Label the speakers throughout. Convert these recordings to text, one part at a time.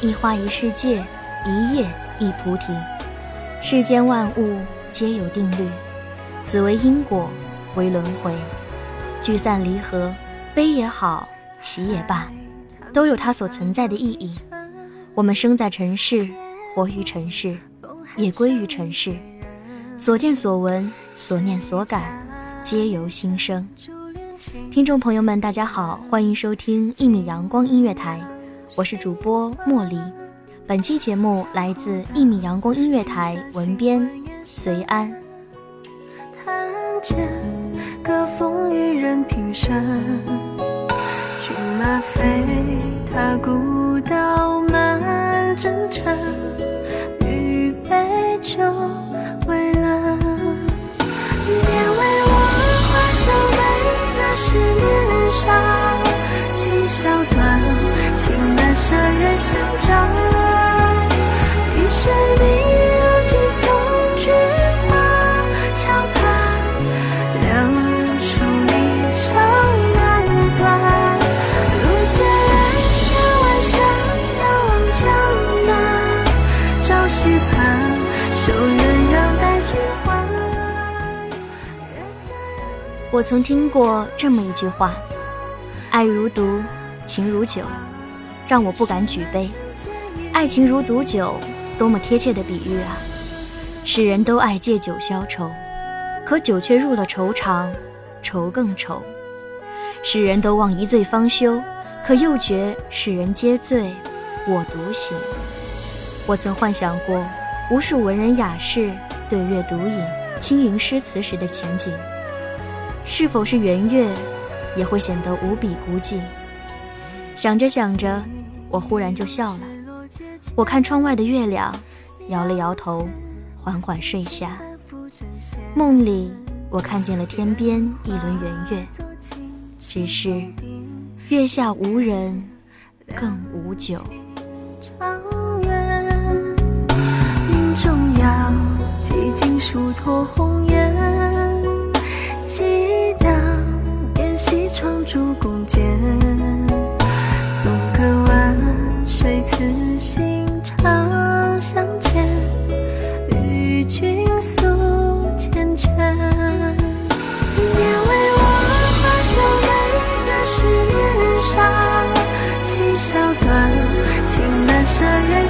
Speaker 1: 一花一世界，一叶一菩提。世间万物皆有定律，此为因果，为轮回。聚散离合，悲也好，喜也罢，都有它所存在的意义。我们生在尘世，活于尘世，也归于尘世。所见所闻，所念所感，皆由心生。听众朋友们，大家好，欢迎收听一米阳光音乐台，我是主播茉莉。本期节目来自一米阳光音乐台文编随安。
Speaker 2: 弹剑，歌风与人平生。骏马飞，踏古道满征程。欲杯酒，为了别为我画上每个是年少。情小短，情难舍人相照。雨水明，如今送君马桥畔，两处离殇难断。路见人山万山，遥望江南。朝夕盼，守鸳鸯待君还。月色人
Speaker 1: 我曾听过这么一句话：“爱如毒，情如酒，让我不敢举杯。爱情如毒酒，多么贴切的比喻啊！世人都爱借酒消愁，可酒却入了愁肠，愁更愁。世人都望一醉方休，可又觉世人皆醉，我独醒。我曾幻想过无数文人雅士对月独饮、轻吟诗词时的情景，是否是圆月，也会显得无比孤寂。想着想着，我忽然就笑了。我看窗外的月亮，摇了摇头，缓缓睡下。梦里，我看见了天边一轮圆月，只是月下无人，更无酒。
Speaker 2: 长远，云中摇，几经疏托红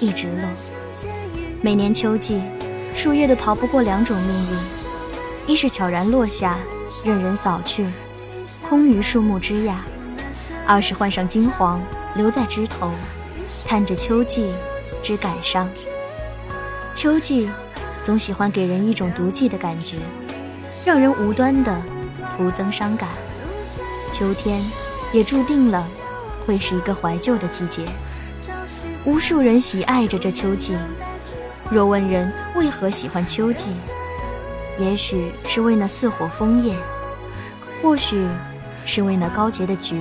Speaker 1: 一直落。每年秋季，树叶都逃不过两种命运：一是悄然落下，任人扫去，空余树木枝桠；二是换上金黄，留在枝头，看着秋季，之感伤。秋季总喜欢给人一种毒剂的感觉，让人无端的徒增伤感。秋天也注定了会是一个怀旧的季节，无数人喜爱着这秋季。若问人为何喜欢秋季，也许是为那似火枫叶，或许是为那高洁的菊。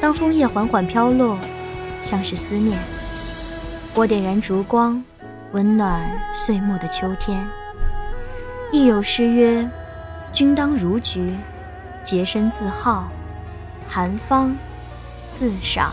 Speaker 1: 当枫叶缓缓飘落，像是思念，我点燃烛光，温暖岁末的秋天。亦有诗曰：“君当如菊，洁身自好，寒芳自赏。”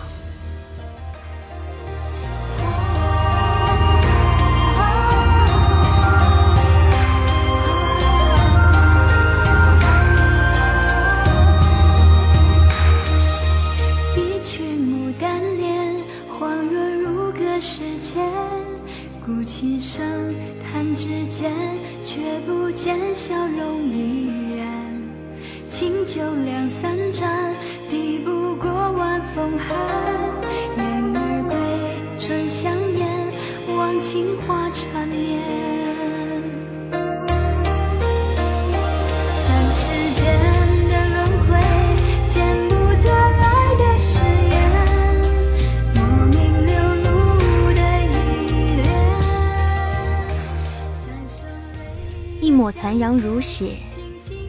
Speaker 2: 弹指间却不见笑容依然清酒两三盏抵不过晚风寒。
Speaker 1: 抹残阳如血，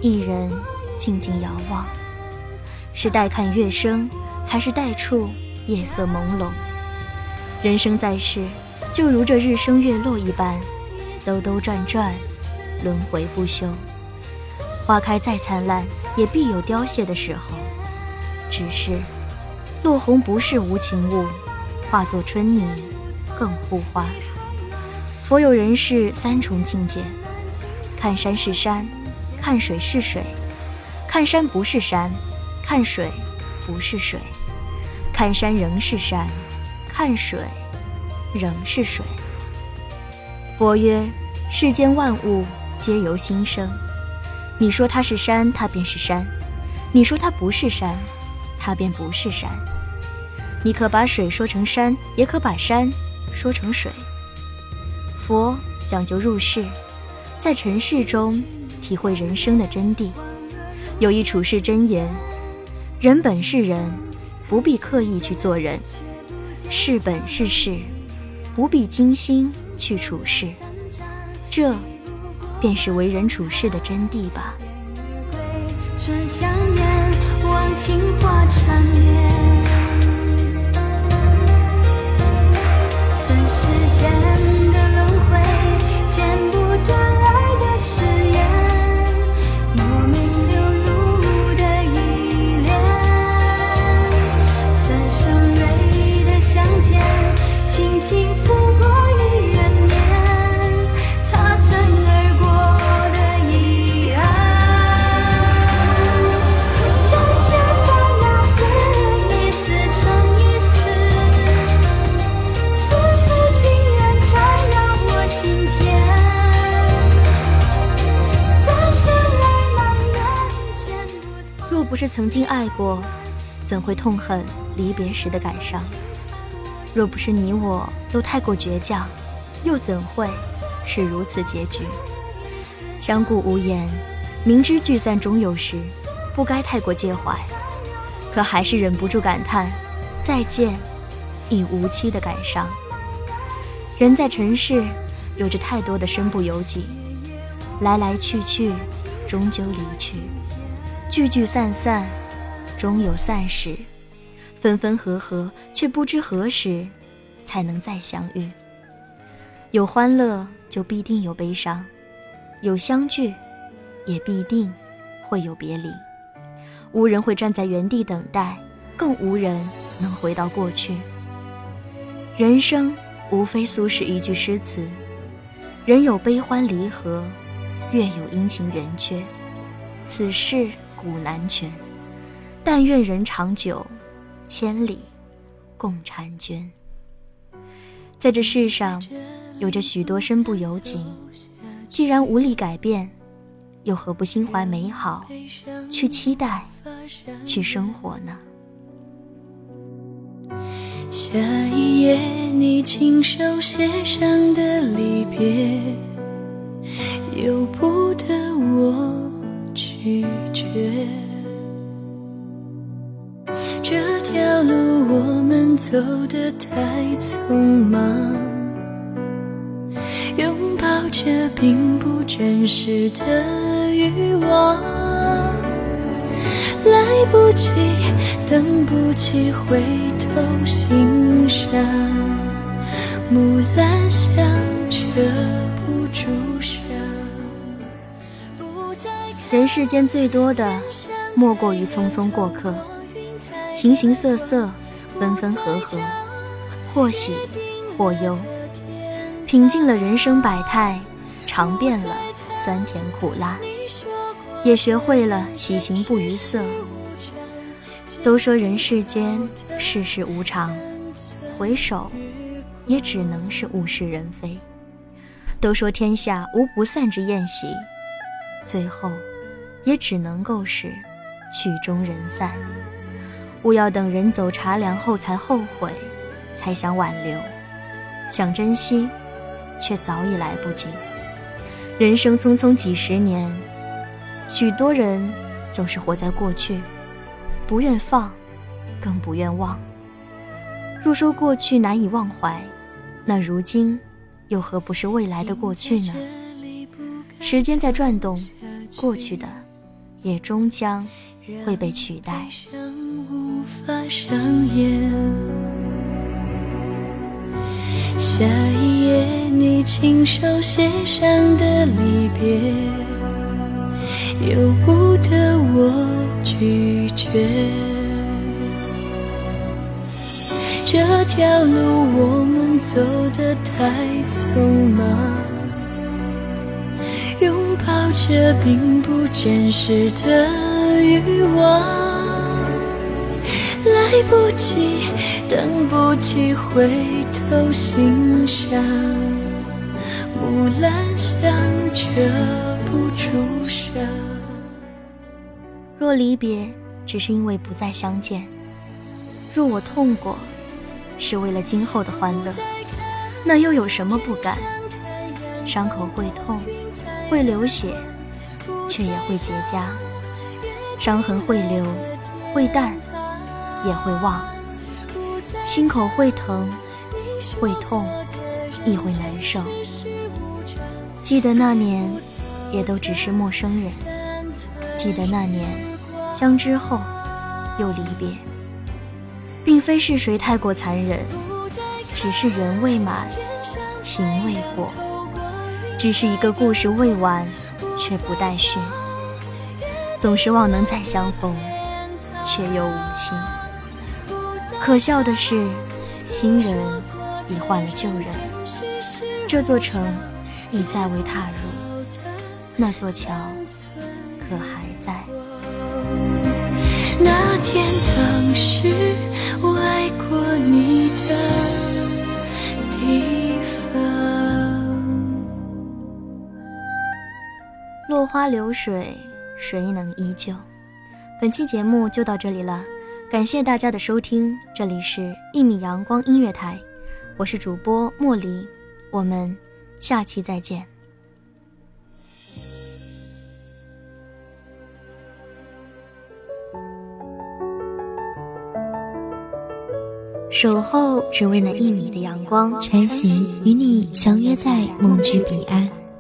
Speaker 1: 一人静静遥望，是待看月升，还是待触夜色朦胧？人生在世，就如这日升月落一般，兜兜转转，轮回不休。花开再灿烂，也必有凋谢的时候。只是，落红不是无情物，化作春泥更护花。佛有人世三重境界。看山是山，看水是水；看山不是山，看水不是水；看山仍是山，看水仍是水。佛曰：世间万物皆由心生。你说它是山，它便是山；你说它不是山，它便不是山。你可把水说成山，也可把山说成水。佛讲究入世。在尘世中体会人生的真谛，有一处世真言：人本是人，不必刻意去做人；事本是事，不必精心去处事。这，便是为人处事的真谛吧。曾经爱过，怎会痛恨离别时的感伤？若不是你我都太过倔强，又怎会是如此结局？相顾无言，明知聚散终有时，不该太过介怀，可还是忍不住感叹：再见，已无期的感伤。人在尘世，有着太多的身不由己，来来去去，终究离去。聚聚散散，终有散时；分分合合，却不知何时才能再相遇。有欢乐，就必定有悲伤；有相聚，也必定会有别离。无人会站在原地等待，更无人能回到过去。人生无非苏轼一句诗词：“人有悲欢离合，月有阴晴圆缺。”此事。古难全，但愿人长久，千里共婵娟。在这世上，有着许多身不由己，既然无力改变，又何不心怀美好，去期待，去生活呢？
Speaker 2: 下一页你亲手写上的离别，由不得我拒绝。这条路我们走得太匆忙，拥抱着并不真实的欲望。来不及，等不及回头欣赏。木兰香遮不住伤。
Speaker 1: 人世间最多的，莫过于匆匆过客，形形色色，分分合合，或喜或忧，品尽了人生百态，尝遍了酸甜苦辣。也学会了喜形不于色。都说人世间世事无常，回首也只能是物是人非。都说天下无不散之宴席，最后也只能够是曲终人散。勿要等人走茶凉后才后悔，才想挽留，想珍惜，却早已来不及。人生匆匆几十年。许多人总是活在过去，不愿放，更不愿忘。若说过去难以忘怀，那如今又何不是未来的过去呢？时间在转动，过去的也终将会被取代。
Speaker 2: 无法上演下一页你亲手写上的离别。由不得我拒绝，这条路我们走得太匆忙，拥抱着并不真实的欲望。来不及，等不及回头欣赏，木兰香遮不住伤。
Speaker 1: 若离别只是因为不再相见，若我痛过，是为了今后的欢乐，那又有什么不甘？伤口会痛，会流血，却也会结痂；伤痕会流，会淡，也会忘；心口会疼，会痛，亦会难受。记得那年，也都只是陌生人；记得那年。相知后，又离别，并非是谁太过残忍，只是缘未满，情未果，只是一个故事未完，却不待续。总是望能再相逢，却又无期。可笑的是，新人已换了旧人，这座城已再未踏入，那座桥可还在？
Speaker 2: 那天当时我爱过你的
Speaker 1: 落花流水，谁能依旧？本期节目就到这里了，感谢大家的收听，这里是一米阳光音乐台，我是主播莫离，我们下期再见。守候只为那一米的阳光，
Speaker 3: 晨曦与你相约在梦之彼岸。